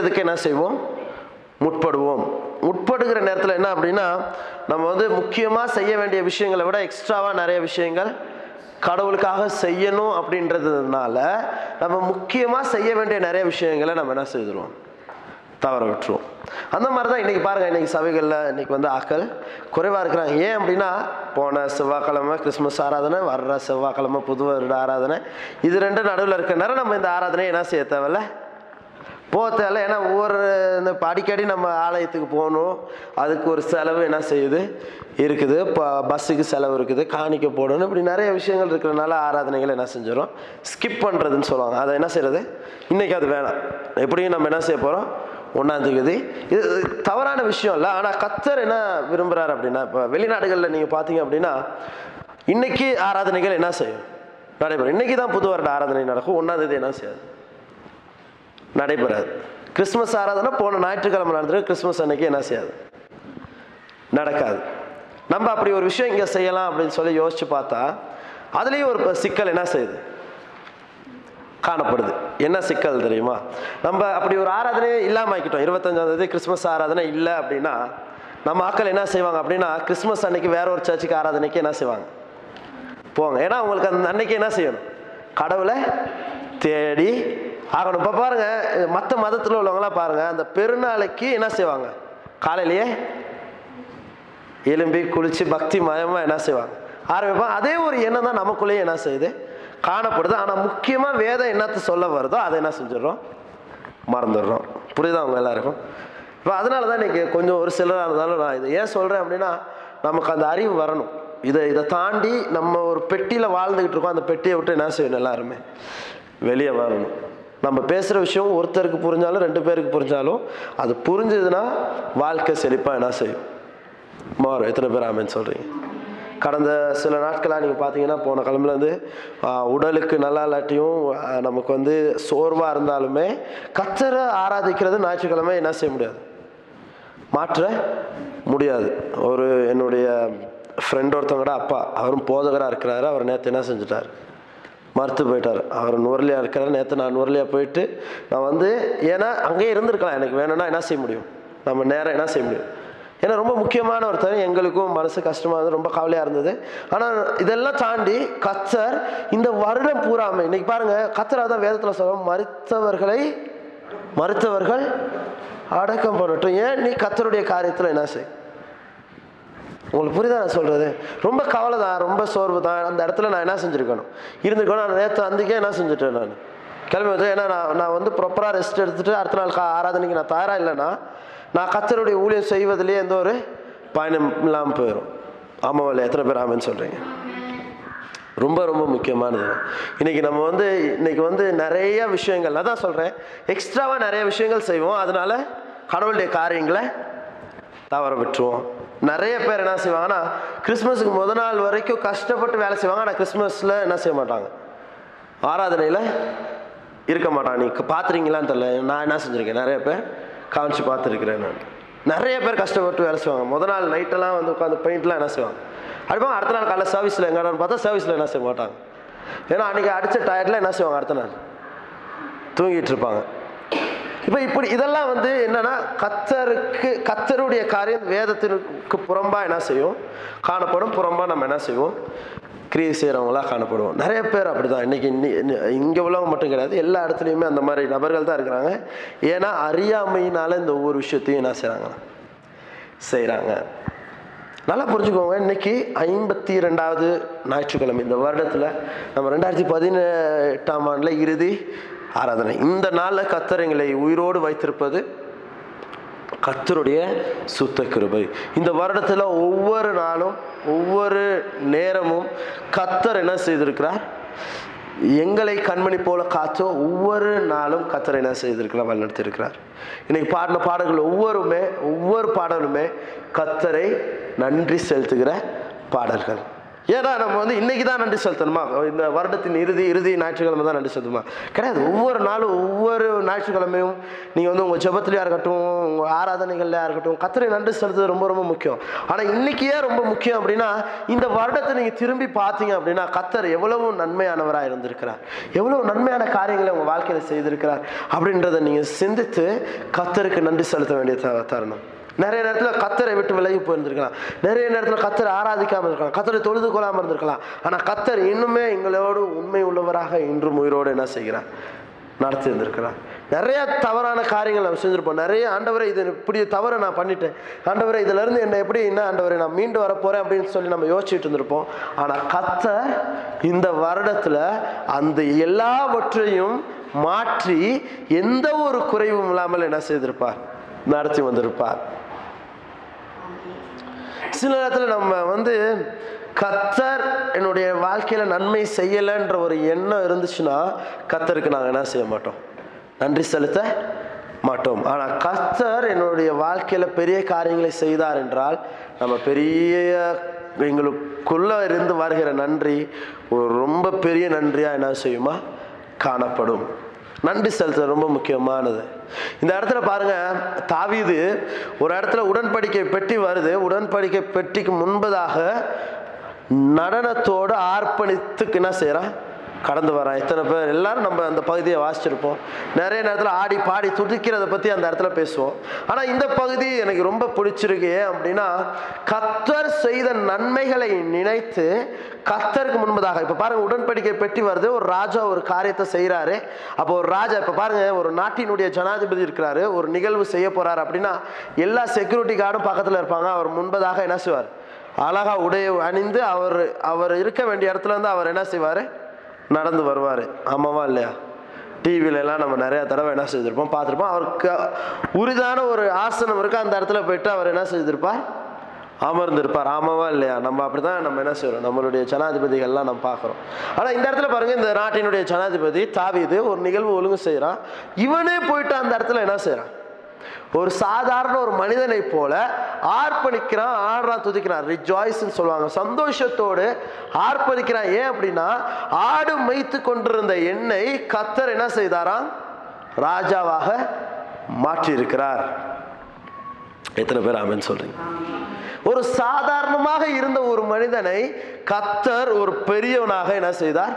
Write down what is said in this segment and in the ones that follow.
அதுக்கு என்ன செய்வோம்? முற்படுவோம். முற்படுகிற நேரத்தில் என்ன அப்படின்னா நம்ம வந்து முக்கியமாக செய்ய வேண்டிய விஷயங்களை விட எக்ஸ்ட்ராவாக நிறைய விஷயங்கள் கடவுளுக்காக செய்யணும் அப்படின்றதுனால நம்ம முக்கியமாக செய்ய வேண்டிய நிறைய விஷயங்களை நம்ம என்ன செய்துருவோம்? தவற விட்டுருவோம். அந்த மாதிரி தான் இன்றைக்கி பாருங்கள் இன்றைக்கி சபைகளில் இன்றைக்கி வந்து ஆக்கள் குறைவாக இருக்கிறாங்க. ஏன் அப்படின்னா போன செவ்வாய்க்கிழமை கிறிஸ்மஸ் ஆராதனை வர்ற செவ்வாய்க்கிழமை புது வருட ஆராதனை இது ரெண்டு நடுவில் இருக்கிறனால நம்ம இந்த ஆராதனையை என்ன செய்ய தேவையில்ல? போக தேவையில்ல ஏன்னா ஒவ்வொரு இந்த அடிக்கடி நம்ம ஆலயத்துக்கு போகணும். அதுக்கு ஒரு செலவு என்ன செய்யுது? இருக்குது. இப்போ பஸ்ஸுக்கு செலவு இருக்குது. காணிக்க போடணும். இப்படி நிறைய விஷயங்கள் இருக்கிறனால ஆராதனைகள் என்ன செஞ்சிடும் ஸ்கிப் பண்ணுறதுன்னு சொல்லுவாங்க. அதை என்ன செய்கிறது இன்றைக்கி அது வேணாம். எப்படியும் நம்ம என்ன செய்ய போகிறோம் ஒன்றாம் தேதி. இது தவறான விஷயம் இல்லை. ஆனால் கத்தர் என்ன விரும்புகிறார் அப்படின்னா இப்போ வெளிநாடுகளில் நீங்கள் பார்த்தீங்க அப்படின்னா இன்றைக்கி ஆராதனைகள் என்ன செய்யும்? நடைபெறும். இன்றைக்கி தான் புது வருட ஆராதனை நடக்கும். ஒன்றாம் தேதி என்ன செய்யாது? நடைபெறாது. கிறிஸ்மஸ் ஆராதனை போன ஞாயிற்றுக்கிழமை நடந்துருக்கு. கிறிஸ்மஸ் அன்னைக்கு என்ன செய்யாது? நடக்காது. நம்ம அப்படி ஒரு விஷயம் இங்கே செய்யலாம் அப்படின்னு சொல்லி யோசிச்சு பார்த்தா அதுலேயும் ஒரு சிக்கல் என்ன செய்யுது? காணப்படுது. என்ன சிக்கல் தெரியுமா? நம்ம அப்படி ஒரு ஆராதனையே இல்லாமல் ஆக்கிட்டோம் இருபத்தஞ்சாந்தேதி கிறிஸ்மஸ் ஆராதனை இல்லை அப்படின்னா நம்ம ஆக்கள் என்ன செய்வாங்க அப்படின்னா கிறிஸ்மஸ் அன்னைக்கு வேற ஒரு சர்ச்சுக்கு ஆராதனைக்கு என்ன செய்வாங்க? போங்க ஏன்னா உங்களுக்கு அந்த அன்னைக்கு என்ன செய்யணும்? கடவுளை தேடி ஆகணும். இப்போ பாருங்க மற்ற மதத்தில் உள்ளவங்களாம் பாருங்க அந்த பெருநாளைக்கு என்ன செய்வாங்க? காலையிலேயே எலும்பி குளிச்சு பக்தி மயமாக என்ன செய்வாங்க? ஆரம்பிப்பாங்க. அதே ஒரு எண்ணம் தான் நமக்குள்ளேயே என்ன செய்யுது? காணப்படுது. ஆனால் முக்கியமாக வேதம் என்னத்தை சொல்ல வருதோ அதை என்ன செஞ்சிடறோம்? மறந்துடுறோம். புரியுதா அவங்க எல்லாருக்கும்? இப்போ அதனால தான் இன்றைக்கி கொஞ்சம் ஒரு சிலராக இருந்தாலும் நான் இதை ஏன் சொல்கிறேன் அப்படின்னா நமக்கு அந்த அறிவு வரணும். இதை இதை தாண்டி நம்ம ஒரு பெட்டியில் வாழ்ந்துக்கிட்டு இருக்கோம். அந்த பெட்டியை விட்டு என்ன செய்யணும் எல்லாருமே? வெளியே வரணும். நம்ம பேசுகிற விஷயம் ஒருத்தருக்கு புரிஞ்சாலும் ரெண்டு பேருக்கு புரிஞ்சாலும் அது புரிஞ்சதுன்னா வாழ்க்கை செழிப்பாக என்ன செய்யும்? மாறும். எத்தனை பேர் ஆமேன்னு சொல்கிறீங்க கடந்த சில நாட்களாக நீங்கள் பார்த்தீங்கன்னா போன கிழமையிலேருந்து உடலுக்கு நல்லா இல்லாட்டியும் நமக்கு வந்து சோர்வாக இருந்தாலுமே கத்தரை ஆராதிக்கிறது ஞாயிற்றுக்கிழமை என்ன செய்ய முடியாது? மாற்ற முடியாது. ஒரு என்னுடைய ஃப்ரெண்ட் ஒருத்தவங்கட அப்பா அவரும் போதகராக இருக்கிறாரு. அவர் நேற்று என்ன செஞ்சுட்டார்? மறுத்து போயிட்டார். அவர் நுரலியாக இருக்கிறார் நேற்று நான் நுரலியாக போயிட்டு நான் வந்து ஏன்னா அங்கேயே இருந்திருக்கலாம். எனக்கு வேணும்னா என்ன செய்ய முடியும்? நம்ம நேரம் என்ன செய்ய முடியும்? ஏன்னா ரொம்ப முக்கியமான ஒருத்தர் எங்களுக்கும் மனசு கஷ்டமாக இருந்தது. ரொம்ப கவலையாக இருந்தது. ஆனால் இதெல்லாம் தாண்டி கத்தர் இந்த வருடம் பூராமை இன்னைக்கு பாருங்கள் கத்தர் தான் வேதத்தில் சொல்ல மறுத்தவர்களை மறுத்தவர்கள் அடக்கம் பண்ணட்டும். ஏன் நீ கத்தருடைய காரியத்தில் என்ன செய்? உங்களுக்கு புரியுதா நான் சொல்கிறது ரொம்ப கவலை தான் ரொம்ப சோர்வு தான் அந்த இடத்துல நான் என்ன செஞ்சுருக்கணும்? இருந்திருக்கணும். நான் நேற்று அன்றைக்கே என்ன செஞ்சுட்டேன் நான்? கிளம்பி வந்து ஏன்னா நான் நான் வந்து ப்ராப்பராக ரெஸ்ட் எடுத்துகிட்டு அடுத்த நாள் கா ஆராதனைக்கு நான் தயாராக இல்லைன்னா நான் கத்தருடைய ஊழியம் செய்வதிலேயே எந்த ஒரு பயணம் இல்லாமல் போயிடும் ஆமாம் இல்லை எத்தனை பேர் ஆமான்னு சொல்கிறீங்க ரொம்ப ரொம்ப முக்கியமானது. இன்றைக்கி நம்ம வந்து இன்னைக்கு வந்து நிறைய விஷயங்கள் அதான் சொல்கிறேன் எக்ஸ்ட்ராவாக நிறைய விஷயங்கள் செய்வோம். அதனால் கடவுளுடைய காரியங்களை தவற விட்டுருவோம். நிறைய பேர் என்ன செய்வாங்கன்னா கிறிஸ்மஸுக்கு முத நாள் வரைக்கும் கஷ்டப்பட்டு வேலை செய்வாங்க. ஆனால் கிறிஸ்மஸில் என்ன செய்ய மாட்டாங்க? ஆராதனையில் இருக்க மாட்டாங்க. நீ பார்த்துறீங்களான்னு தெரியல. நான் என்ன செஞ்சுருக்கேன்? நிறைய பேர் காமிச்சு பார்த்துருக்கிறேன் நான். நிறைய பேர் கஷ்டப்பட்டு வேலை செய்வாங்க. முத நாள் நைட்டெல்லாம் வந்து உட்காந்து பெயிண்ட்லாம் என்ன செய்வாங்க? அடிப்பாங்க அடுத்த நாள் காலைல சர்வீஸில் எங்கடான்னு பார்த்தா சர்வீஸில் என்ன செய்ய மாட்டாங்க. ஏன்னா அன்றைக்கி அடித்த டயர்டில் என்ன செய்வாங்க அடுத்த நாள்? தூங்கிட்டு இருப்பாங்க. இப்போ இப்படி இதெல்லாம் வந்து என்னன்னா கத்தருக்கு கத்தருடைய காரியம் வேதத்திற்கு புறம்பா என்ன செய்யும்? காணப்படும் புறம்பா நம்ம என்ன செய்வோம்? கிரியை செய்கிறவங்களா காணப்படுவோம். நிறைய பேர் அப்படிதான். இன்னைக்கு இங்கே உள்ளவங்க மட்டும் கிடையாது. எல்லா இடத்துலையுமே அந்த மாதிரி நபர்கள் தான் இருக்கிறாங்க. ஏன்னா அறியாமையினால இந்த ஒவ்வொரு விஷயத்தையும் என்ன செய்கிறாங்க செய்கிறாங்க நல்லா புரிஞ்சுக்கோங்க. இன்னைக்கு ஐம்பத்தி ரெண்டாவது ஞாயிற்றுக்கிழமை. இந்த வருடத்தில் நம்ம ரெண்டாயிரத்தி பதினெட்டாம் ஆண்டில் இறுதி ஆராதனை. இந்த நாளில் கத்தர் எங்களை உயிரோடு வைத்திருப்பது கத்தருடைய சுத்த கிருபை. இந்த வருடத்தில் ஒவ்வொரு நாளும் ஒவ்வொரு நேரமும் கத்தர் என்ன செய்திருக்கிறார்? எங்களை கண்மணி போல காத்தோ ஒவ்வொரு நாளும் கத்தர் என்ன செய்திருக்கிறார்? வழிநடத்திருக்கிறார் இன்னைக்கு பாடின பாடல்கள் ஒவ்வொருமே ஒவ்வொரு பாடலுமே கத்தரை நன்றி செலுத்துகிற பாடல்கள். ஏன்னா நம்ம வந்து இன்னைக்கு தான் நன்றி செலுத்தணுமா? இந்த வருடத்தின் இறுதி இறுதி ஞாயிற்றுக்கிழமை தான் நன்றி செலுத்தணுமா கிடையாது. ஒவ்வொரு நாளும் ஒவ்வொரு ஞாயிற்றுக்கிழமையும் நீங்கள் வந்து உங்கள் ஜெபத்துலையா இருக்கட்டும் உங்கள் ஆராதனைகளில் இருக்கட்டும் கத்தரை நன்றி செலுத்துறது ரொம்ப ரொம்ப முக்கியம். ஆனால் இன்றைக்கியே ரொம்ப முக்கியம் அப்படின்னா இந்த வருடத்தை நீங்கள் திரும்பி பார்த்தீங்க அப்படின்னா கத்தர் எவ்வளவு நன்மையானவராக இருந்திருக்கிறார். எவ்வளவு நன்மையான காரியங்களை உங்கள் வாழ்க்கையில் செய்திருக்கிறார் அப்படின்றத நீங்கள் சிந்தித்து கத்தருக்கு நன்றி செலுத்த வேண்டிய த- தருணம். நிறைய நேரத்தில் கத்தரை விட்டு விலகி போயிருந்திருக்கலாம். நிறைய நேரத்தில் கத்தரை ஆராதிக்காமல் இருக்கலாம் கத்தரை தொழுது கொள்ளாமல் இருந்திருக்கலாம். ஆனால் கத்தர் இன்னுமே எங்களோடு உண்மை உள்ளவராக இன்றும் உயிரோடு என்ன செய்கிறார்? நடத்தி இருந்திருக்கிறார் நிறைய தவறான காரியங்கள் நம்ம செஞ்சுருப்போம். நிறைய ஆண்டவரை இது இப்படி தவறை நான் பண்ணிட்டேன். ஆண்டவரை இதிலேருந்து என்னை என்ன எப்படி என்ன ஆண்டவரை நான் மீண்டு வர அப்படின்னு சொல்லி நம்ம யோசிச்சுட்டு இருந்திருப்போம். ஆனால் கத்த இந்த வருடத்தில் அந்த எல்லாவற்றையும் மாற்றி எந்த ஒரு குறைவும் இல்லாமல் என்ன செய்திருப்பார்? நடத்தி வந்திருப்பார். சில நேரத்தில் நம்ம வந்து கத்தர் என்னுடைய வாழ்க்கையில் நன்மை செய்யலைன்ற ஒரு எண்ணம் இருந்துச்சுன்னா கத்தருக்கு நாங்கள் என்ன செய்ய மாட்டோம்? நன்றி செலுத்த மாட்டோம். ஆனால் கத்தர் என்னுடைய வாழ்க்கையில் பெரிய காரியங்களை செய்தார் என்றால் நம்ம பெரிய எங்களுக்குள்ளே இருந்து வருகிற நன்றி ஒரு ரொம்ப பெரிய நன்றியாக என்ன செய்யுமா? காணப்படும். நன்றி செலுத்த ரொம்ப முக்கியமானது. இந்த இடத்துல பாருங்க தாவிது ஒரு இடத்துல உடன்படிக்கை பெட்டி வருது. உடன்படிக்கை பெட்டிக்கு முன்பதாக நடனத்தோடு ஆர்ப்பணித்துக்கு என்ன செய்கிறான் கடந்து வரான். இத்தனை பேர்? எல்லாரும் நம்ம அந்த பகுதியை வாசிச்சிருப்போம். நிறைய நேரத்தில் ஆடி பாடி துடிக்கிறத பற்றி அந்த இடத்துல பேசுவோம். ஆனால் இந்த பகுதி எனக்கு ரொம்ப பிடிச்சிருக்கு ஏன் அப்படின்னா கத்தர் செய்த நன்மைகளை நினைத்து கத்தருக்கு முன்பதாக இப்போ பாருங்கள் உடன்படிக்கை பெட்டி வருது. ஒரு ராஜா ஒரு காரியத்தை செய்கிறாரு அப்போ ஒரு ராஜா இப்போ பாருங்கள் ஒரு நாட்டினுடைய ஜனாதிபதி இருக்கிறாரு. ஒரு நிகழ்வு செய்ய போகிறார் அப்படின்னா எல்லா செக்யூரிட்டி கார்டும் பக்கத்தில் இருப்பாங்க. அவர் முன்பதாக என்ன செய்வார்? அழகா உடைய அணிந்து அவர் அவர் இருக்க வேண்டிய இடத்துல வந்து அவர் என்ன செய்வார்? நடந்து வருவார். ஆமாவா இல்லையா? டிவில எல்லாம் நம்ம நிறைய தடவை என்ன செய்திருப்போம்? பார்த்துருப்போம். அவருக்கு உரிதான ஒரு ஆசனம் இருக்கு. அந்த இடத்துல போயிட்டு அவர் என்ன செய்திருப்பார்? அமர்ந்திருப்பார். ஆமாவா இல்லையா? நம்ம அப்படிதான் நம்ம என்ன செய்கிறோம் நம்மளுடைய ஜனாதிபதிகள்லாம் நம்ம பார்க்குறோம். ஆனால் இந்த இடத்துல பாருங்க இந்த நாட்டினுடைய ஜனாதிபதி தாவிது ஒரு நிகழ்வு ஒழுங்கு செய்கிறான் இவனே போயிட்டு அந்த இடத்துல என்ன செய்கிறான் ஒரு சாதாரண ஒரு மனிதனை போல ஆர்ப்பணிக்கிறான் ஆடுறான் துதிக்கிறான். ரிஜாய்ஸ்ன்னு சொல்லுவாங்க. சந்தோஷத்தோடு ஆர்ப்பணிக்கிறான். ஏன் அப்படின்னா ஆடு மெய்த்து கொண்டிருந்த என்னை கத்தர் என்ன செய்தாராம்? ராஜாவாக மாற்றி இருக்கிறார் எத்தனை பேர் ஆமன் சொல்றீங்க? ஒரு சாதாரணமாக இருந்த ஒரு மனிதனை கத்தர் ஒரு பெரியவனாக என்ன செய்தார்?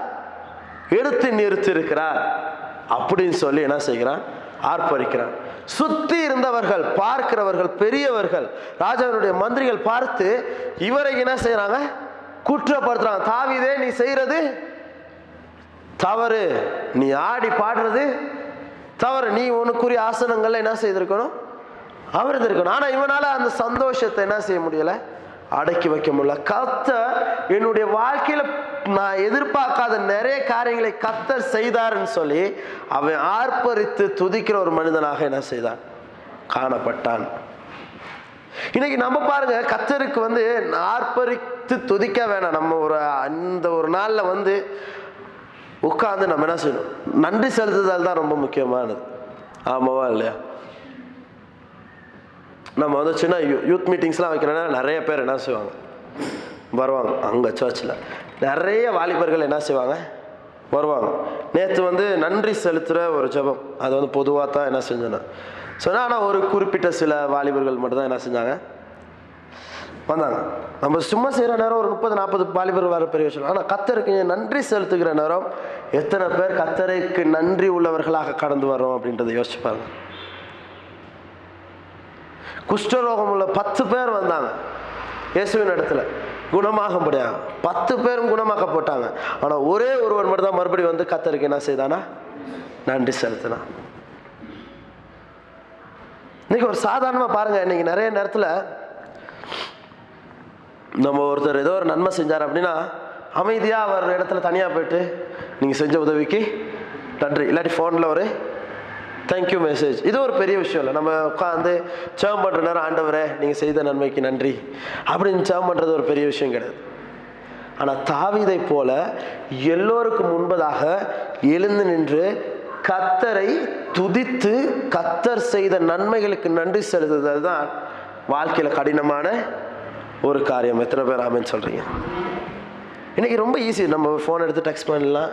எடுத்து நிறுத்தியிருக்கிறார். அப்படின்னு சொல்லி என்ன செய்கிறான் ஆர்ப்பரிக்கிறான் சுத்தி இருந்தவர்கள் பார்க்கிறவர்கள் பெரியவர்கள் ராஜாவினுடைய மந்திரிகள் பார்த்து இவரை என்ன செய்யறாங்க குற்றப்படுத்துறாங்க. தாவிதே நீ செய்யறது தவறு. நீ ஆடி பாடுறது தவறு. நீ உனக்குரிய ஆசனங்கள்ல என்ன செய்திருக்கணும்? அவர் இருக்கணும் ஆனா இவனால அந்த சந்தோஷத்தை என்ன செய்ய முடியலை? அடக்கி வைக்க முடியல. கத்த என்னுடைய வாழ்க்கையில நான் எதிர்பார்க்காத நிறைய காரியங்களை கத்தர் செய்தாருன்னு சொல்லி அவன் ஆர்ப்பரித்து துதிக்கிற ஒரு மனிதனாக என்ன செய்தான்? காணப்பட்டான். இன்னைக்கு நம்ம பாருங்க கத்தருக்கு வந்து ஆர்ப்பரித்து துதிக்க வேணாம். நம்ம ஒரு அந்த ஒரு நாள்ல வந்து உட்கார்ந்து நம்ம என்ன செய்யணும்? நன்றி செலுத்துதல் தான் ரொம்ப முக்கியமானது. ஆமாவா இல்லையா? நம்ம வந்து சின்ன யூ- யூத் மீட்டிங்ஸ்லாம் வைக்கிறோன்னா நிறைய பேர் என்ன செய்வாங்க? வருவாங்க அங்கே சர்ச்சில் நிறைய வாலிபர்கள் என்ன செய்வாங்க? வருவாங்க. நேற்று வந்து நன்றி செலுத்துகிற ஒரு ஜபம். அது வந்து பொதுவாக தான் என்ன செஞ்சோன்னா சொன்னால் ஆனால் ஒரு குறிப்பிட்ட சில வாலிபர்கள் மட்டும்தான் என்ன செஞ்சாங்க? வந்தாங்க. நம்ம சும்மா செய்கிற நேரம் ஒரு முப்பது நாற்பது வாலிபர் வர பெரிய விஷயம் ஆனால் கத்தருக்கு நன்றி செலுத்துகிற நேரம் எத்தனை பேர் கத்தருக்கு நன்றி உள்ளவர்களாக கடந்து வரோம் அப்படின்றத யோசிச்சு பாருங்கள் குஷ்டரோகம் உள்ள பத்து பேர் வந்தாங்க. இயேசுவின் இடத்துல. குணமாக முடியாது பத்து பேரும் குணமாக்கப்பட்டாங்க. ஆனால் ஒரே ஒருவர் மட்டும் தான் மறுபடியும் வந்து கத்தருக்கு என்ன செய்தானா? நன்றி செலுத்தினா. இன்னைக்கு ஒரு சாதாரணமாக பாருங்க இன்னைக்கு நிறைய நேரத்தில் நம்ம ஒருத்தர் ஏதோ ஒரு நன்மை செஞ்சார் அப்படின்னா அமைதியாக அவர் இடத்துல தனியாக போயிட்டு நீங்கள் செஞ்ச உதவிக்கு நன்றி. இல்லாட்டி ஃபோனில் ஒரு தேங்க்யூ மெசேஜ் இது ஒரு பெரிய விஷயம் இல்லை. நம்ம உட்காந்து சேவம் பண்ணுற நேரம் ஆண்டவரே நீங்கள் செய்த நன்மைக்கு நன்றி. அப்படின்னு சேவம் பண்ணுறது ஒரு பெரிய விஷயம் கிடையாது. ஆனால் தாவிதை போல எல்லோருக்கும் முன்பதாக எழுந்து நின்று கத்தரை துதித்து கத்தர் செய்த நன்மைகளுக்கு நன்றி செலுத்துதல் தான் வாழ்க்கையில் கடினமான ஒரு காரியம். எத்தனை பேர் ஆமின்னு சொல்கிறீங்க இன்றைக்கி ரொம்ப ஈஸி நம்ம ஃபோன் எடுத்து டெக்ஸ்ட் பண்ணலாம்.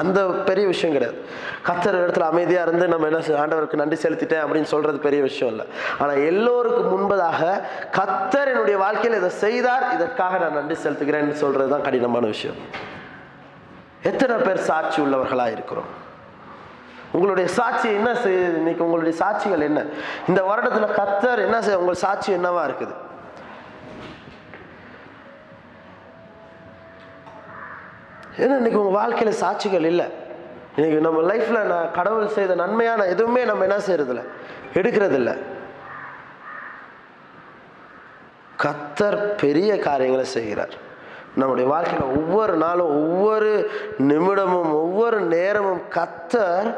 அந்த பெரிய விஷயம் கிடையாது. கத்தர் இடத்துல அமைதியாக இருந்து நம்ம என்ன ஆண்டவருக்கு நன்றி செலுத்திட்டேன் அப்படின்னு சொல்கிறது பெரிய விஷயம் இல்லை. ஆனால் எல்லோருக்கும் முன்பதாக கத்தர் என்னுடைய வாழ்க்கையில் இதை செய்தார். இதற்காக நான் நன்றி செலுத்துகிறேன்னு சொல்கிறது தான் கடினமான விஷயம். எத்தனை பேர் சாட்சி உள்ளவர்களாக இருக்கிறோம்? உங்களுடைய சாட்சி என்ன செய்யுது இன்னைக்கு உங்களுடைய சாட்சிகள் என்ன? இந்த வருடத்தில் கத்தர் என்ன செய்ய உங்கள் சாட்சி என்னவா இருக்குது? ஏன்னா இன்றைக்கி உங்கள் வாழ்க்கையில் சாட்சிகள் இல்லை. இன்றைக்கி நம்ம லைஃப்பில் நான் கடவுள் செய்த நன்மையான எதுவுமே நம்ம என்ன செய்கிறதில்ல எடுக்கிறதில்ல. கத்தர் பெரிய காரியங்களை செய்கிறார். நம்முடைய வாழ்க்கையில் ஒவ்வொரு நாளும் ஒவ்வொரு நிமிடமும் ஒவ்வொரு நேரமும் கத்தர்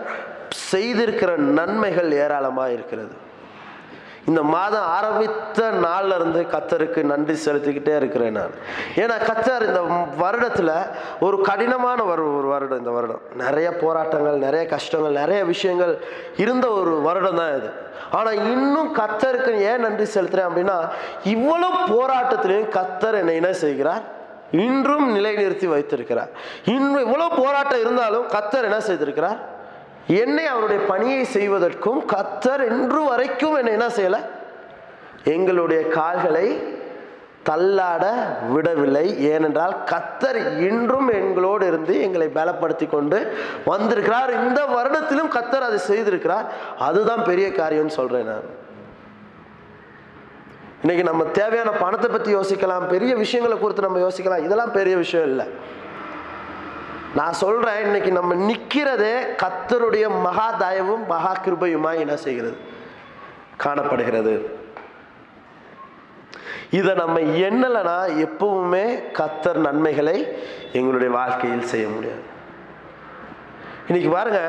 செய்திருக்கிற நன்மைகள் ஏராளமாக இருக்கிறது. இந்த மாதம் ஆரம்பித்த நாள்ல இருந்து கத்தருக்கு நன்றி செலுத்திக்கிட்டே இருக்கிறேன் நான். ஏன்னா கத்தர் இந்த வருடத்தில் ஒரு கடினமான ஒரு ஒரு வருடம் இந்த வருடம். நிறைய போராட்டங்கள் நிறைய கஷ்டங்கள் நிறைய விஷயங்கள் இருந்த ஒரு வருடம் தான் இது. ஆனால் இன்னும் கத்தருக்கு ஏன் நன்றி செலுத்துறேன் அப்படின்னா இவ்வளோ போராட்டத்திலையும் கத்தர் என்னை என்ன செய்கிறார். இன்றும் நிலைநிறுத்தி வைத்திருக்கிறார். இன்னும் இவ்வளோ போராட்டம் இருந்தாலும் கத்தர் என்ன செய்திருக்கிறார்? என்னை அவருடைய பணியை செய்வதற்கும் கத்தர் இன்று வரைக்கும் என்னை என்ன செய்யலை? எங்களுடைய கால்களை தள்ளாட விடவில்லை. ஏனென்றால் கத்தர் இன்றும் எங்களோடு இருந்து எங்களை பலப்படுத்தி கொண்டு வந்திருக்கிறார். இந்த வருடத்திலும் கத்தர் அதை செய்திருக்கிறார். அதுதான் பெரிய காரியம்னு சொல்றேன் நான். இன்னைக்கு நம்ம தேவையான பணத்தை பற்றி யோசிக்கலாம். பெரிய விஷயங்களை குறித்து நம்ம யோசிக்கலாம். இதெல்லாம் பெரிய விஷயம் இல்லை. நான் சொல்றேன் இன்னைக்கு நம்ம நிக்கிறதே கத்தருடைய மகா தயவும் மகா கிருபையுமாய் என்ன செய்கிறது? காணப்படுகிறது. இதை நம்ம எண்ணலைனா எப்பவுமே கத்தர் நன்மைகளை எங்களுடைய வாழ்க்கையில் செய்ய முடியாது. இன்னைக்கு பாருங்க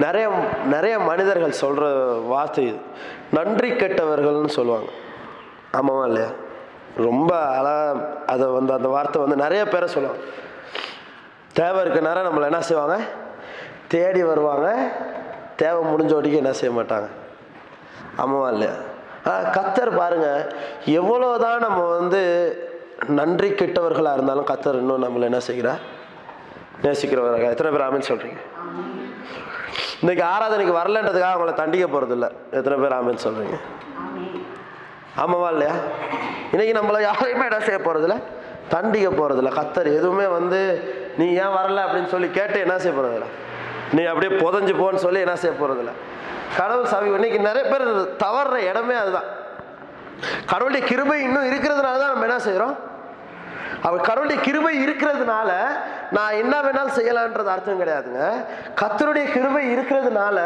நிறைய நிறைய மனிதர்கள் சொல்ற வார்த்தை இது. நன்றி கெட்டவர்கள்னு சொல்லுவாங்க. ஆமாவா இல்லையா? ரொம்ப அழகா அதை வந்து அந்த வார்த்தை வந்து நிறைய பேரை சொல்லுவாங்க. தேவை இருக்க நம்மளை என்ன செய்வாங்க? தேடி வருவாங்க. தேவை முடிஞ்ச வரைக்கும் என்ன செய்ய மாட்டாங்க. ஆமாவா இல்லையா? ஆனால் கத்தர் எவ்வளோ எவ்வளோதான் நம்ம வந்து நன்றி கெட்டவர்களாக இருந்தாலும் கத்தர் இன்னும் நம்மளை என்ன செய்கிறார்? நேசிக்கிறவர்கள் எத்தனை பேர் ஆமின்னு சொல்கிறீங்க இன்னைக்கு ஆராதனைக்கு வரலன்றதுக்காக அவங்கள தண்டிக்க போகிறது இல்லை எத்தனை பேர் ஆமின்னு சொல்கிறீங்க ஆமாவா இல்லையா? இன்னைக்கு நம்மளை யாரையுமே என்ன செய்ய போகிறதில்ல தண்டிக்க போகிறதில்ல கத்தர் எதுவுமே வந்து நீ ஏன் வரல அப்படின்னு சொல்லி கேட்டு என்ன செய்ய போகிறதில்ல நீ அப்படியே புதஞ்சு போன்னு சொல்லி என்ன செய்ய போகிறதில்ல கடவுள் சாமி இன்னைக்கு நிறைய பேர் தவறுற இடமே அதுதான். கடவுளுடைய கிருபை இன்னும் இருக்கிறதுனால தான் நம்ம என்ன செய்கிறோம் அவர் கருடைய கிருபை இருக்கிறதுனால நான் என்ன வேணாலும் செய்யலான்றது அர்த்தம் கிடையாதுங்க. கத்தருடைய கிருபை இருக்கிறதுனால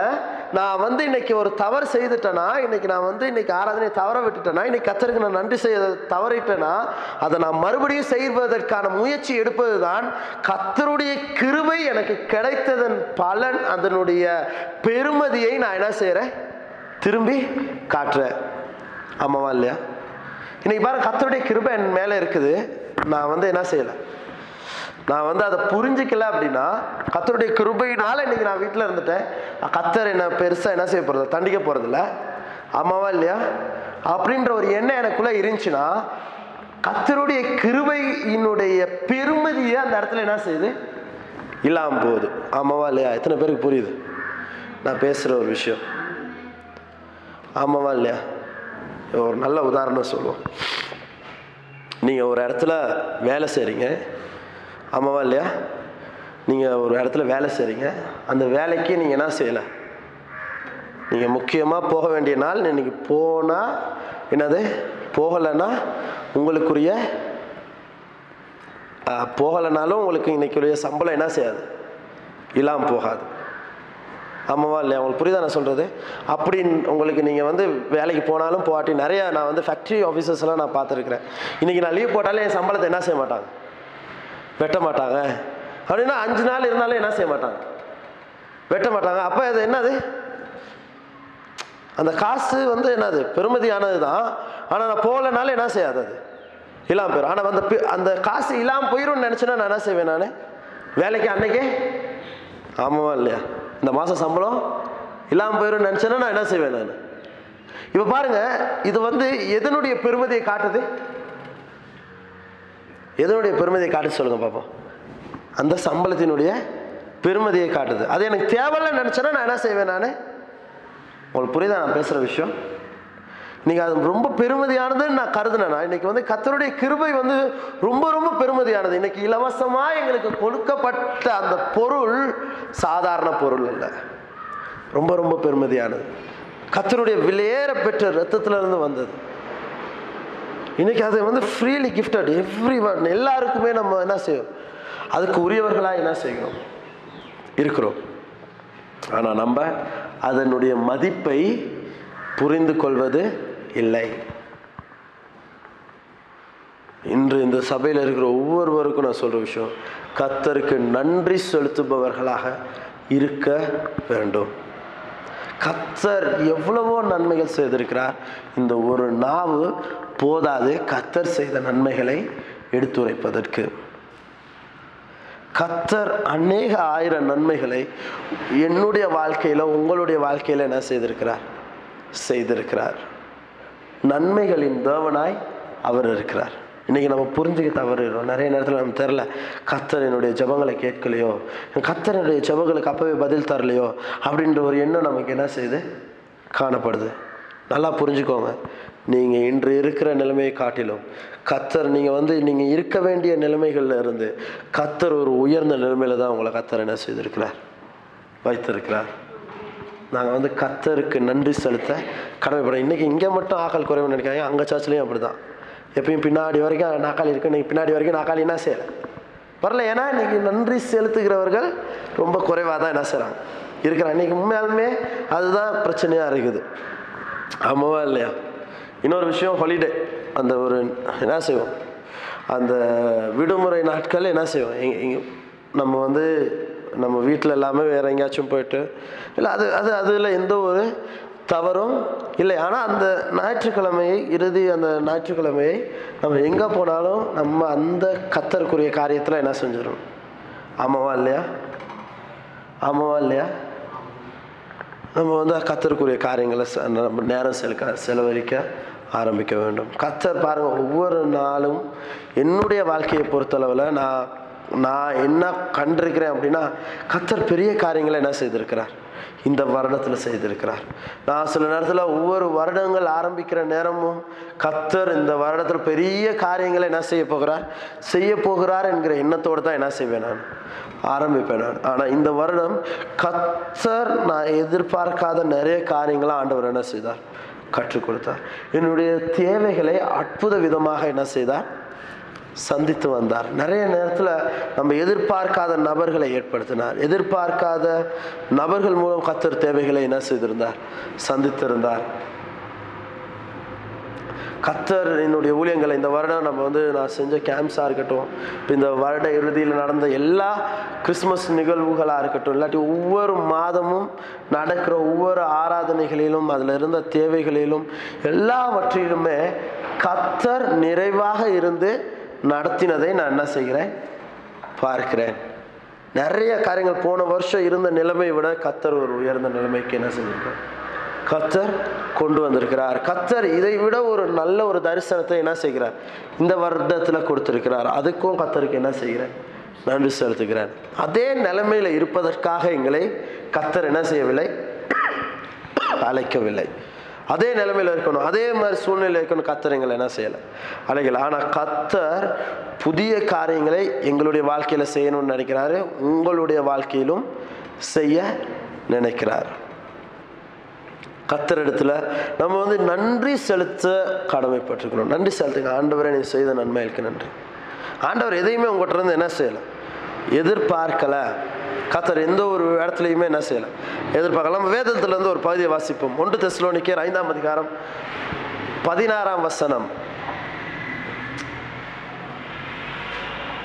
நான் வந்து இன்னைக்கு ஒரு தவறு செய்துட்டேனா இன்னைக்கு நான் வந்து இன்னைக்கு ஆராதனை தவற விட்டுட்டேனா இன்னைக்கு கத்தருக்கு நான் நன்றி செய்ய தவறிட்டேனா அதை நான் மறுபடியும் செய்வதற்கான முயற்சி எடுப்பது தான் கத்தருடைய கிருபை எனக்கு கிடைத்ததன் பலன் அதனுடைய பெருமதியை நான் என்ன செய்கிறேன் திரும்பி காட்டுறேன். ஆமாவா இல்லையா? இன்னைக்கு பாருங்க கத்தருடைய கிருபை என் மேலே இருக்குது. நான் வந்து என்ன செய்யலை? நான் வந்து அதை புரிஞ்சிக்கல அப்படின்னா கத்தருடைய கிருபையினால் இன்றைக்கி நான் வீட்டில் இருந்துட்டேன். கத்தர் என்ன பெருசாக என்ன செய்ய போகிறது தண்டிக்க போகிறதில்ல ஆமாவா இல்லையா? அப்படின்ற ஒரு எண்ணம் எனக்குள்ளே இருந்துச்சுன்னா கத்தருடைய கிருபையினுடைய பெருமதியை அந்த இடத்துல என்ன செய்யுது? இல்லாமல் போகுது. ஆமாவா இல்லையா? எத்தனை பேருக்கு புரியுது? நான் பேசுகிற ஒரு விஷயம். ஆமாவா இல்லையா? ஒரு நல்ல உதாரணம் சொல்லுவோம். நீங்கள் ஒரு இடத்துல வேலை செய்கிறீங்க ஆமாவா இல்லையா? நீங்கள் ஒரு இடத்துல வேலை செய்கிறீங்க அந்த வேலைக்கு நீங்கள் என்ன செய்யலை? நீங்கள் முக்கியமாக போக வேண்டிய நாள் இன்றைக்கி போனால் என்னது? போகலைன்னா உங்களுக்குரிய போகலைனாலும் உங்களுக்கு இன்றைக்குரிய சம்பளம் என்ன செய்யாது? இல்லாமல் போகாது. ஆமாவா இல்லையா? உங்களுக்கு புரியுதா நான் சொல்கிறது அப்படின்னு உங்களுக்கு நீங்கள் வந்து வேலைக்கு போனாலும் போகாட்டி நிறையா நான் வந்து ஃபேக்ட்ரி ஆஃபீஸர்ஸ்லாம் நான் பார்த்துருக்குறேன். இன்றைக்கி நான் லீவ் போட்டாலும் என் சம்பளத்தை என்ன செய்ய மாட்டாங்க? வெட்ட மாட்டாங்க. அப்படின்னா அஞ்சு நாள் இருந்தாலும் என்ன செய்ய மாட்டாங்க? வெட்ட மாட்டாங்க. அப்போ அது என்னது? அந்த காசு வந்து என்னது? பெருமதியானது தான் ஆனால் நான் போகலனாலும் என்ன செய்யாது அது? இல்லாமல் போயிடும் ஆனால் அந்த அந்த காசு இல்லாமல் போயிடும்னு நினச்சேன்னா நான் என்ன செய்வேன் நான்? வேலைக்கு அன்னைக்கே? ஆமாவா இல்லையா? இந்த மாதம் சம்பளம் இல்லாமல் போயிடும்னு நினச்சேன்னா நான் என்ன செய்வேன் நான்? இப்போ பாருங்க இது வந்து எதனுடைய பெருமதியை காட்டுது? எதனுடைய பெருமதியை காட்டு சொல்லுங்க பாப்பா அந்த சம்பளத்தினுடைய பெருமதியை காட்டுது. அது எனக்கு தேவையில்லைன்னு நினச்சேன்னா நான் என்ன செய்வேன் நான்? உங்களுக்கு புரியுதா நான் பேசுகிற விஷயம்? நீங்கள் அது ரொம்ப பெருமதியானதுன்னு நான் கருதுனேன். இன்னைக்கு வந்து கத்தருடைய கிருபை வந்து ரொம்ப ரொம்ப பெருமதியானது. இன்னைக்கு இலவசமாக எங்களுக்கு கொடுக்கப்பட்ட அந்த பொருள் சாதாரண பொருள் இல்லை ரொம்ப ரொம்ப பெருமதியானது. கத்தருடைய விலையேற பெற்ற ரத்தத்துல இருந்து வந்தது. இன்னைக்கு அது வந்து ஃப்ரீலி கிஃப்டட் எவ்ரி ஒன் எல்லாருக்குமே நம்ம என்ன செய்வோம் அதுக்கு உரியவர்களாக என்ன செய்கிறோம் இருக்கிறோம். ஆனால் நம்ம அதனுடைய மதிப்பை புரிந்து கொள்வது இல்லை. இன்று இந்த சபையில் இருக்கிற ஒவ்வொருவருக்கும் நான் சொல்கிற விஷயம் கத்தருக்கு நன்றி செலுத்துபவர்களாக இருக்க வேண்டும். கத்தர் எவ்வளவோ நன்மைகள் செய்திருக்கிறார். இந்த ஒரு நாவு போதாது. கத்தர் செய்த நன்மைகளை எடுத்துரைப்பதற்கு. கத்தர் அநேக ஆயிரம் நன்மைகளை என்னுடைய வாழ்க்கையில் உங்களுடைய வாழ்க்கையில் என்ன செய்திருக்கிறார்? செய்திருக்கிறார். நன்மைகளின் தேவனாய் அவர் இருக்கிறார். இன்றைக்கி நம்ம புரிஞ்சுக்க தவறுகிறோம் நிறைய நேரத்தில் நம்ம தெரில கத்தர் என்னுடைய ஜபங்களை கேட்கலையோ கத்தர் என்னுடைய ஜபங்களுக்கு அப்போவே பதில் தரலையோ அப்படின்ற ஒரு எண்ணம் நமக்கு என்ன செய்யுது காணப்படுது. நல்லா புரிஞ்சுக்கோங்க. நீங்கள் இன்று இருக்கிற நிலைமையை காட்டிலும் கத்தர் நீங்கள் வந்து நீங்கள் இருக்க வேண்டிய நிலைமைகளில் இருந்து கத்தர் ஒரு உயர்ந்த நிலைமையில் தான் உங்களை கத்தர் என்ன செய்திருக்கிறார்? வைத்திருக்கிறார். நாங்கள் வந்து கத்தருக்கு நன்றி செலுத்த கடமைப்படுறோம். இன்றைக்கி இங்கே மட்டும் ஆக்கள் குறைவு நினைக்காங்க அங்கே சர்ச்லேயும் அப்படி தான் எப்பயும் பின்னாடி வரைக்கும் நாக்காளி இருக்குது இன்னைக்கு பின்னாடி வரைக்கும் நாக்காளி என்ன செய்யலை? வரல. ஏன்னா இன்றைக்கி நன்றி செலுத்துகிறவர்கள் ரொம்ப குறைவாக தான் என்ன செய்கிறாங்க இருக்கிறாங்க. இன்றைக்கி உண்மையாலுமே அதுதான் பிரச்சனையாக இருக்குது. ஆமாவா இல்லையா? இன்னொரு விஷயம் ஹாலிடே அந்த ஒரு என்ன செய்வோம்? அந்த விடுமுறை நாட்கள் என்ன செய்வோம்? எங்க- நம்ம வந்து நம்ம வீட்டில் எல்லாமே வேறு எங்கேயாச்சும் போயிட்டு இல்லை அது அது அதில் எந்த ஒரு தவறும் இல்லை. ஆனால் அந்த ஞாயிற்றுக்கிழமையை இறுதி அந்த ஞாயிற்றுக்கிழமையை நம்ம எங்கே போனாலும் நம்ம அந்த கத்தருக்குரிய காரியத்தில் என்ன செஞ்சிடும் ஆமாவா இல்லையா? ஆமாவா இல்லையா? நம்ம வந்து கத்தருக்குரிய காரியங்களை நம்ம நேரம் செலுக்க செலவழிக்க ஆரம்பிக்க வேண்டும். கத்தர் பாருங்கள் ஒவ்வொரு நாளும் என்னுடைய வாழ்க்கையை பொறுத்தளவில் நான் நான் என்ன கண்டிருக்கிறேன் அப்படின்னா கத்தர் பெரிய காரியங்களை என்ன செய்திருக்கிறார்? இந்த வருடத்தில் செய்திருக்கிறார். நான் சில நேரத்தில் ஒவ்வொரு வருடங்கள் ஆரம்பிக்கிற நேரமும் கத்தர் இந்த வருடத்தில் பெரிய காரியங்களை என்ன செய்ய போகிறார்? செய்ய போகிறார் என்கிற எண்ணத்தோடு தான் என்ன செய்வேன் நான்? ஆரம்பிப்பேன் நான். ஆனால் இந்த வருடம் கத்தர் நான் எதிர்பார்க்காத நிறைய காரியங்களை ஆண்டவர் என்ன செய்தார்? கற்றுக் கொடுத்தார். என்னுடைய தேவைகளை அற்புத விதமாக என்ன செய்தார்? சந்தித்து வந்தார். நிறைய நேரத்தில் நம்ம எதிர்பார்க்காத நபர்களை ஏற்படுத்தினார். எதிர்பார்க்காத நபர்கள் மூலம் கத்தர் தேவைகளை என்ன செய்திருந்தார்? சந்தித்திருந்தார். கத்தர் என்னுடைய ஊழியங்களை இந்த வருடம் நம்ம வந்து நான் செஞ்ச கேம்ப்ஸாக இருக்கட்டும் இப்போ இந்த வருட இறுதியில் நடந்த எல்லா கிறிஸ்மஸ் நிகழ்வுகளாக இருக்கட்டும் இல்லாட்டி ஒவ்வொரு மாதமும் நடக்கிற ஒவ்வொரு ஆராதனைகளிலும் அதில் இருந்த தேவைகளிலும் எல்லாவற்றிலுமே கத்தர் நிறைவாக இருந்து நடத்தினதை நான் என்ன செய்கிறேன்? பார்க்கிறேன். நிறைய காரியங்கள் போன வருஷம் இருந்த நிலைமையை விட கத்தர் ஒரு உயர்ந்த நிலைமைக்கு என்ன செஞ்சிருக்கார்? கத்தர் கொண்டு வந்திருக்கிறார். கத்தர் இதை விட ஒரு நல்ல ஒரு தரிசனத்தை என்ன செய்கிறார்? இந்த வருடத்தில் கொடுத்திருக்கிறார். அதுக்கும் கத்தருக்கு என்ன செய்கிறேன்? நன்றி செலுத்துகிறேன். அதே நிலைமையில் இருப்பதற்காக எங்களை கத்தர் என்ன செய்யவில்லை? அழைக்கவில்லை. அதே நிலைமையில் இருக்கணும். அதே மாதிரி சூழ்நிலை இருக்கணும். கத்தர் எங்களை என்ன செய்யலை? அழைக்கல ஆனால் கத்தர் புதிய காரியங்களை எங்களுடைய வாழ்க்கையில் செய்யணும்னு நினைக்கிறாரு. உங்களுடைய வாழ்க்கையிலும் செய்ய நினைக்கிறார். கத்தர் இடத்துல நம்ம வந்து நன்றி செலுத்த கடமைப்பட்டிருக்கணும். நன்றி செலுத்துங்க. ஆண்டவரை நீ செய்த நன்மைகளுக்கு நன்றி. ஆண்டவர் எதையுமே உங்கள்கிட்ட இருந்து என்ன செய்யலை? எதிர்பார்க்கலை. கத்தர் எந்த ஒரு இடத்துலையுமே என்ன செய்யலை. எதிர்பார்க்கல. நம்ம இருந்து ஒரு பகுதியை வாசிப்போம். ஒன்று தெஸ்லோனிக்கேர் ஐந்தாம் அதிகாரம் பதினாறாம் வசனம்.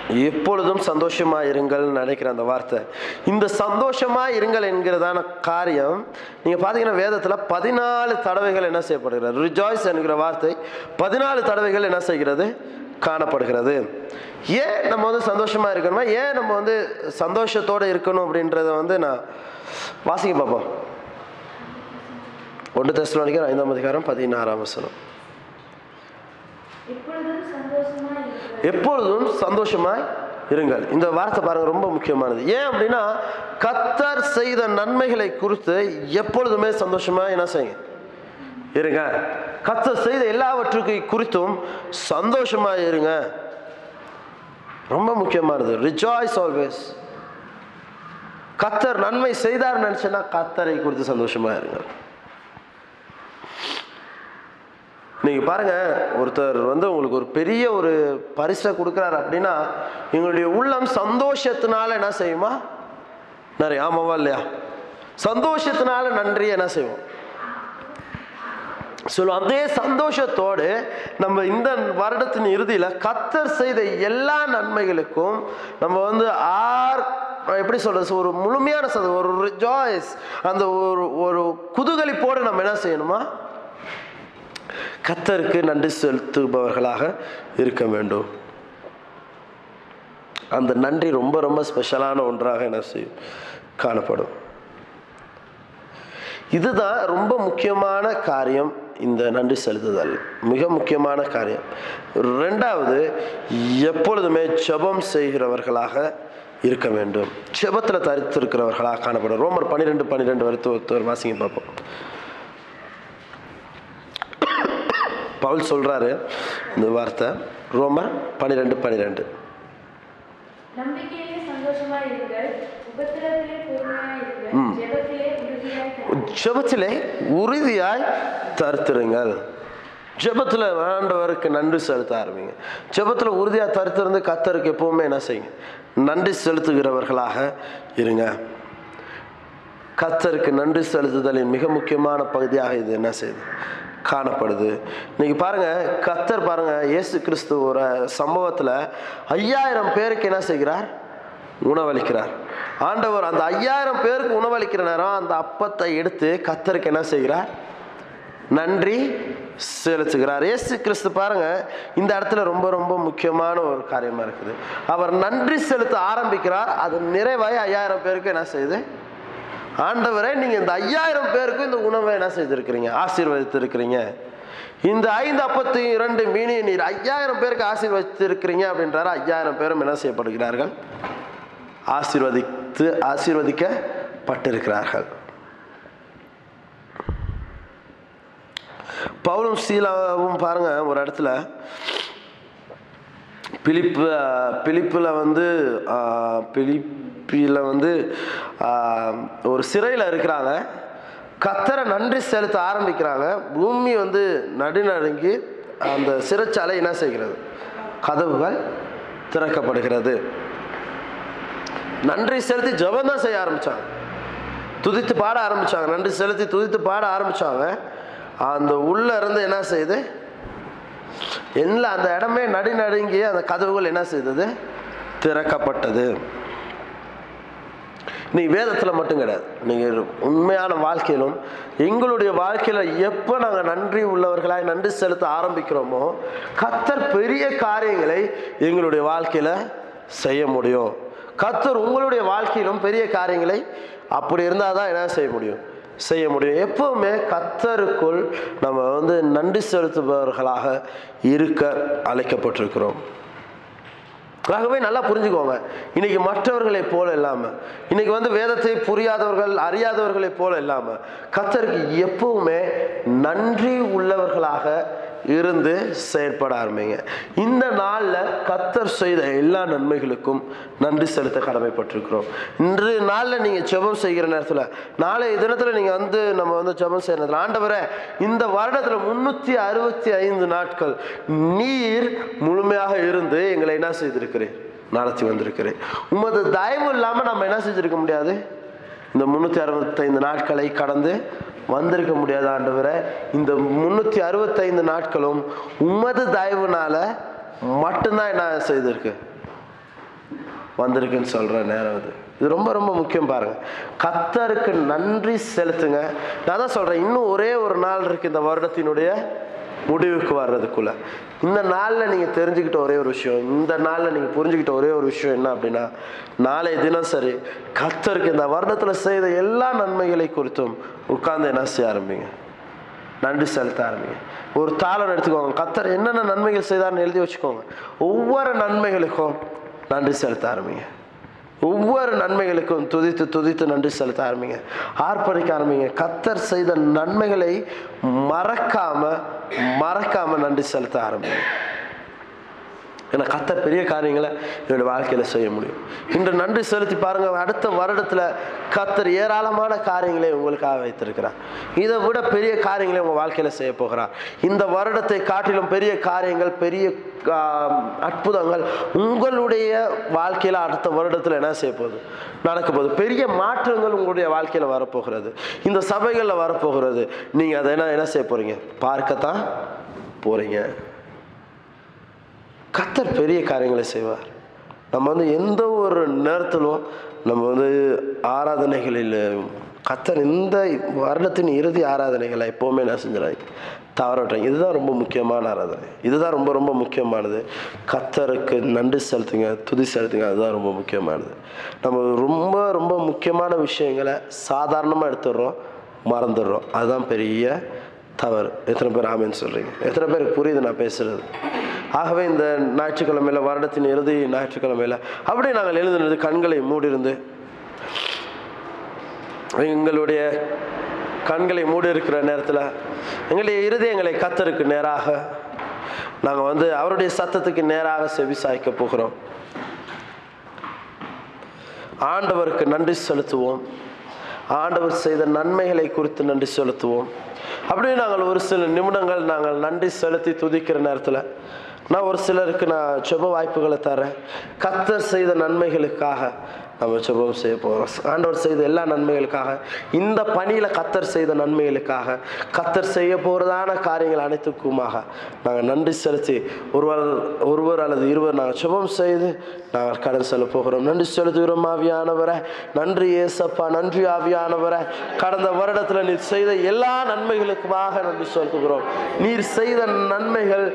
எப்பொழுதும் சந்தோஷமா இருங்கள் நினைக்கிற அந்த வார்த்தை. இந்த சந்தோஷமா இருங்கள் என்கிறதான காரியம் நீங்க பாத்தீங்கன்னா வேதத்துல பதினாலு தடவைகள் என்ன செய்யப்படுகிறது? ரிஜாய்ஸ் என்கிற வார்த்தை பதினாலு தடவைகள் என்ன செய்கிறது? காணப்படுகிறது. ஏன் நம்ம வந்து சந்தோஷமா இருக்கணுமா? ஏன் நம்ம வந்து சந்தோஷத்தோட இருக்கணும் அப்படின்றத வந்து நான் வாசிக்க பார்ப்போம். ஒன்று தெஸ்லோனிக்கர் ஐந்தாம் அதிகாரம் பதினாறாம் வசனம். எப்பொழுதும் சந்தோஷமாய் இருங்கள். இந்த வார்த்தை பாருங்க ரொம்ப முக்கியமானது. ஏன் அப்படின்னா கத்தர் செய்த நன்மைகளை குறித்து எப்பொழுதுமே சந்தோஷமா என்ன செய்யுங்க? இருங்க. கத்தர் செய்த எல்லாவற்றுக்கு குறித்தும் சந்தோஷமாக இருங்க. ரொம்ப முக்கியமானது ரிஜாய்ஸ் ஆல்வேஸ் கத்தர் நன்மை செய்தார் நினச்சேன்னா கத்தரை குறித்து சந்தோஷமாக இருங்க. நீங்கள் பாருங்க ஒருத்தர் வந்து உங்களுக்கு ஒரு பெரிய ஒரு பரிசை கொடுக்குறாரு அப்படின்னா எங்களுடைய உள்ளம் சந்தோஷத்தினால என்ன செய்யுமா? நிறைய ஆமாவா இல்லையா? சந்தோஷத்தினால நன்றி என்ன செய்வோம்? சொல்லுவோம் அதே சந்தோஷத்தோடு நம்ம இந்த வருடத்தின் இறுதியில் கத்தர் செய்த எல்லா நன்மைகளுக்கும் நம்ம வந்து ஆர் எப்படி சொல்றது ஒரு முழுமையான சத ஒரு ஜாய்ஸ் அந்த ஒரு ஒரு குதூகலிப்போடு நம்ம என்ன செய்யணுமா? கத்தருக்கு நன்றி செலுத்துபவர்களாக இருக்க வேண்டும். அந்த நன்றி ரொம்ப ரொம்ப ஸ்பெஷலான ஒன்றாக என்ன செய்யும் காணப்படும். இதுதான் ரொம்ப முக்கியமான காரியம். இந்த நன்றி செலுத்துதல் மிக முக்கியமான காரியம். ரெண்டாவது எப்பொழுதுமே ஜபம் செய்கிறவர்களாக இருக்க வேண்டும். ஜபத்தில் தரித்திருக்கிறவர்களாக காணப்படும். ரோமர் பன்னிரெண்டு பன்னிரெண்டு வரைத்து ஒரு வாசிங்க பார்ப்போம். பவுல் சொல்றாரு இந்த வார்த்தை ரோமர் பன்னிரெண்டு பன்னிரெண்டு. நம்பிக்கையிலே இருங்கள். ஜெபத்திலே உறுதியாய் தருத்திருங்கள். ஜெபத்தில் ஆண்டவருக்கு நன்றி செலுத்த ஆரம்பிங்க. ஜெபத்தில் உறுதியாக தருத்திருந்து கத்தருக்கு எப்பவுமே என்ன செய்யுங்க? நன்றி செலுத்துகிறவர்களாக இருங்க. கத்தருக்கு நன்றி செலுத்துதலின் மிக முக்கியமான பகுதியாக இது என்ன செய்யுது? காணப்படுது. இன்னைக்கு பாருங்க கத்தர் பாருங்க இயேசு கிறிஸ்து ஒரு சம்பவத்தில் ஐயாயிரம் பேருக்கு என்ன செய்கிறார்? உணவளிக்கிறார். ஆண்டவர் அந்த ஐயாயிரம் பேருக்கு உணவளிக்கிற நேரம் அந்த அப்பத்தை எடுத்து கத்தருக்கு என்ன செய்கிறார்? நன்றி செலுத்துகிறார். இயேசு கிறிஸ்து பாருங்க இந்த இடத்துல ரொம்ப ரொம்ப முக்கியமான ஒரு காரியமா இருக்குது. அவர் நன்றி செலுத்த ஆரம்பிக்கிறார். அது நிறைவாய் ஐயாயிரம் பேருக்கு என்ன செய்யுது ஆண்டவரே நீங்க இந்த ஐயாயிரம் பேருக்கும் இந்த உணவை என்ன செய்திருக்கிறீங்க? ஆசீர்வதித்திருக்கிறீங்க. இந்த ஐந்து அப்பத்தி இரண்டு மீனிய நீர் ஐயாயிரம் பேருக்கு ஆசீர்வதித்து இருக்கிறீங்க அப்படின்றாரு. ஐயாயிரம் பேரும் என்ன செய்யப்படுகிறார்கள்? ஆசீர்வதித்து ஆசீர்வதிக்கப்பட்டிருக்கிறார்கள். பவுலும் சீலாவும் பாருங்க ஒரு இடத்துல பிலிப்பு பிலிப்பில் வந்து பிலிப்பியில் வந்து ஒரு சிறையில் இருக்கிறாங்க. கத்தரை நன்றி செலுத்த ஆரம்பிக்கிறாங்க. பூமி வந்து நடுநடுங்கி அந்த சிறைச்சாலை என்ன செய்கிறது? கதவுகள் திறக்கப்படுகிறது. நன்றி செலுத்தி ஜெபம் தான் செய்ய ஆரம்பித்தாங்க துதித்து பாட ஆரம்பித்தாங்க நன்றி செலுத்தி துதித்து பாட ஆரம்பித்தாங்க அந்த உள்ளே இருந்து என்ன செய்யுது என்ன அந்த இடமே நடு நடுங்கி அந்த கதவுகள் என்ன செய்தது? திறக்கப்பட்டது. நீ வேதத்தில் மட்டும் கிடையாது. நீங்கள் உண்மையான வாழ்க்கையிலும் எங்களுடைய வாழ்க்கையில் எப்போ நாங்கள் நன்றி உள்ளவர்களாய் நன்றி செலுத்த ஆரம்பிக்கிறோமோ கத்தர் பெரிய காரியங்களை எங்களுடைய வாழ்க்கையில் செய்ய முடியும். கத்தர் உங்களுடைய வாழ்க்கையிலும் பெரிய காரியங்களை அப்படி இருந்தால் தான் என்ன செய்ய முடியும்? செய்ய முடியும். எப்பவுமே கத்தருக்குள் நம்ம வந்து நன்றி செலுத்துபவர்களாக இருக்க அழைக்கப்பட்டிருக்கிறோம். ஆகவே நல்லா புரிஞ்சுக்கோங்க. இன்னைக்கு மற்றவர்களைப் போல இல்லாமல் இன்னைக்கு வந்து வேதத்தை புரியாதவர்கள் அறியாதவர்களைப் போல இல்லாமல் கத்தருக்கு எப்பவுமே நன்றி உள்ளவர்களாக இருந்து செயற்பட ஆரம்பிங்க. இந்த நாளில் கத்தர் செய்த எல்லா நன்மைகளுக்கும் நன்றி செலுத்த கடமைப்பட்டிருக்கிறோம். இன்று நாளில் நீங்கள் ஜெபம் செய்கிற நேரத்தில் நாளைய தினத்தில் நீங்கள் வந்து நம்ம வந்து ஜெபம் செய்கிற நேரத்தில் ஆண்டவரே இந்த வருடத்தில் முன்னூற்றி அறுபத்தி ஐந்து நாட்கள் நீர் முழுமையாக இருந்து எங்களை என்ன செய்திருக்கிறேன் நடத்தி வந்திருக்கிறேன் உமது தயவு இல்லாமல் நம்ம என்ன செஞ்சுருக்க முடியாது? இந்த முந்நூற்றி அறுபத்தைந்து நாட்களை கடந்து வந்திருக்க முடியாத ஆண்டவரை. இந்த முந்நூற்றி அறுபத்தைந்து நாட்களும் உமது தயவுனால மட்டும்தான் என்ன செய்திருக்கு? வந்திருக்குன்னு சொல்கிற நேரம் அது. இது ரொம்ப ரொம்ப முக்கியம் பாருங்க. கத்தருக்கு நன்றி செலுத்துங்க. நான் தான் சொல்கிறேன் இன்னும் ஒரே ஒரு நாள் இருக்குது இந்த வருடத்தினுடைய முடிவுக்கு வர்றதுக்குள்ள. இந்த நாளில் நீங்கள் தெரிஞ்சுக்கிட்ட ஒரே ஒரு விஷயம் இந்த நாளில் நீங்கள் புரிஞ்சுக்கிட்ட ஒரே ஒரு விஷயம் என்ன அப்படின்னா நாளை தினம் சரி கத்தருக்கு இந்த வருடத்தில் செய்த எல்லா நன்மைகளை குறித்தும் உட்கார்ந்து என்ன செய்ய ஆரம்பிங்க? நன்றி செலுத்த ஆரம்பிங்க. ஒரு தாளம் எடுத்துக்கோங்க. கத்தர் என்னென்ன நன்மைகள் செய்தார்னு எழுதி வச்சுக்கோங்க. ஒவ்வொரு நன்மைகளுக்கும் நன்றி செலுத்த ஆரம்பிங்க. ஒவ்வொரு நன்மைகளுக்கும் துதித்து துதித்து நன்றி செலுத்த ஆரம்பிங்க. ஆர்ப்பரிக்க ஆரம்பிங்க. கத்தர் செய்த நன்மைகளை மறக்காம மறக்காம நன்றி செலுத்த ஆரம்பிங்க. ஏன்னா கத்த பெரிய காரியங்களை என்னுடைய வாழ்க்கையில் செய்ய முடியும். இன்று நன்றி செலுத்தி பாருங்க அடுத்த வருடத்தில் கத்தர் ஏராளமான காரியங்களை உங்களுக்காக வைத்திருக்கிறார். இதை விட பெரிய காரியங்களை உங்கள் வாழ்க்கையில் செய்ய போகிறார். இந்த வருடத்தை காட்டிலும் பெரிய காரியங்கள் பெரிய அற்புதங்கள் உங்களுடைய வாழ்க்கையில் அடுத்த வருடத்தில் என்ன செய்ய போகுது? நடக்க போகுது. பெரிய மாற்றங்கள் உங்களுடைய வாழ்க்கையில் வரப்போகிறது. இந்த சபைகளில் வரப்போகிறது. நீங்கள் அதை என்ன என்ன செய்ய போகிறீங்க பார்க்கத்தான் போகிறீங்க கத்தர் பெரிய காரியங்களை செய்வார். நம்ம வந்து எந்த ஒரு நேரத்திலும் நம்ம வந்து ஆராதனைகளில் கத்தர் இந்த வருடத்தின் இறுதி ஆராதனைகளை எப்போவுமே என்ன செஞ்சிடாங்க தவறவிட்டாங்க இதுதான் ரொம்ப முக்கியமான ஆராதனை. இதுதான் ரொம்ப ரொம்ப முக்கியமானது. கத்தருக்கு நன்றி செலுத்துங்க துதி செலுத்துங்க அதுதான் ரொம்ப முக்கியமானது. நம்ம ரொம்ப ரொம்ப முக்கியமான விஷயங்களை சாதாரணமாக எடுத்துடுறோம் மறந்துடுறோம். அதுதான் பெரிய தவறு. எத்தனை பேர் ஆமின்னு சொல்கிறீங்க எத்தனை பேருக்கு புரியுது நான் பேசுகிறது ஆகவே இந்த ஞாயிற்றுக்கிழமையில் வருடத்தின் இறுதி ஞாயிற்றுக்கிழமையில் அப்படியே நாங்கள் எழுந்திருந்து கண்களை மூடியிருந்து எங்களுடைய கண்களை மூடி இருக்கிற நேரத்தில் எங்களுடைய இருதயங்களை கத்தருக்கு நேராக நாங்கள் வந்து அவருடைய சத்தத்துக்கு நேராக செவி சாய்க்க போகிறோம். ஆண்டவருக்கு நன்றி செலுத்துவோம். ஆண்டவர் செய்த நன்மைகளை குறித்து நன்றி செலுத்துவோம். அப்படியே நாங்கள் ஒரு சில நிமிடங்கள் நாங்கள் நன்றி செலுத்தி துதிக்கிற நேரத்தில் நான் ஒரு சிலருக்கு நான் செப வாய்ப்புகளை தரேன். கத்தர் செய்த நன்மைகளுக்காக நம்ம செபம் செய்ய போகிறோம் ஆண்டவர் செய்த எல்லா நன்மைகளுக்காக இந்த பணியில் கத்தர் செய்த நன்மைகளுக்காக கத்தர் செய்ய போகிறதான காரியங்கள் அனைத்துக்குமாக நாங்கள் நன்றி செலுத்தி ஒருவர் ஒருவர் அல்லது இருவர் நாங்கள் சுபம் செய்து நாங்கள் கடன் செல்ல போகிறோம். நன்றி செலுத்துகிறோம் ஆவியானவரை. நன்றி ஏசப்பா நன்றி ஆவியானவரை. கடந்த வருடத்தில் நீர் செய்த எல்லா நன்மைகளுக்குமாக நன்றி செலுத்துகிறோம். நீர் செய்த நன்மைகள்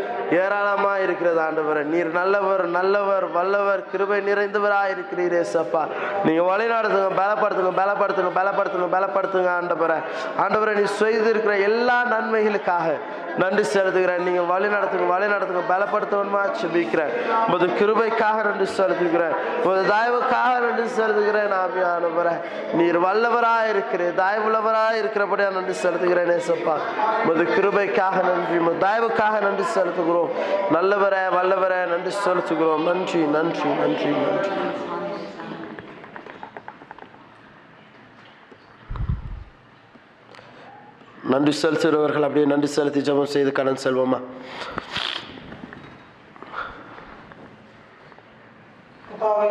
ஏராளமாக இருக்கிறது ஆண்டவரை. நீர் நல்லவர் நல்லவர் வல்லவர் கிருபை நிறைந்தவராக இருக்கிறீரே சப்பா நீங்க வழிநடத்துங்க பலப்படுத்துங்க பலப்படுத்துங்க பலப்படுத்துங்க பலப்படுத்துங்க ஆண்டவரை. ஆண்டவரை நீ செய்திருக்கிற எல்லா நன்மைகளுக்காக நன்றி செலுத்துகிறேன். நீங்க வழி நடத்துங்க வழி நடத்துங்க. பலப்படுத்தவனுமா செபிக்கிறேன். உமது கிருபைக்காக நன்றி செலுத்துகிறேன். உமது தயவுக்காக நன்றி செலுத்துகிறேன். ஆவியானவரை நீர் வல்லவராக இருக்கிறேன் தயவுள்ளவராக இருக்கிறபடியா நன்றி செலுத்துகிறேன் நேசப்பா உமது கிருபைக்காக நன்றி உமது தயவுக்காக நன்றி செலுத்துகிறோம். நல்லவரே வல்லவரே நன்றி செலுத்துகிறோம். நன்றி நன்றி நன்றி நன்றி. நன்றி செலுத்துகிறவர்கள் அப்படியே நன்றி செலுத்தி ஜபம் செய்து கடன் செல்வோமா? கர்த்தாவே,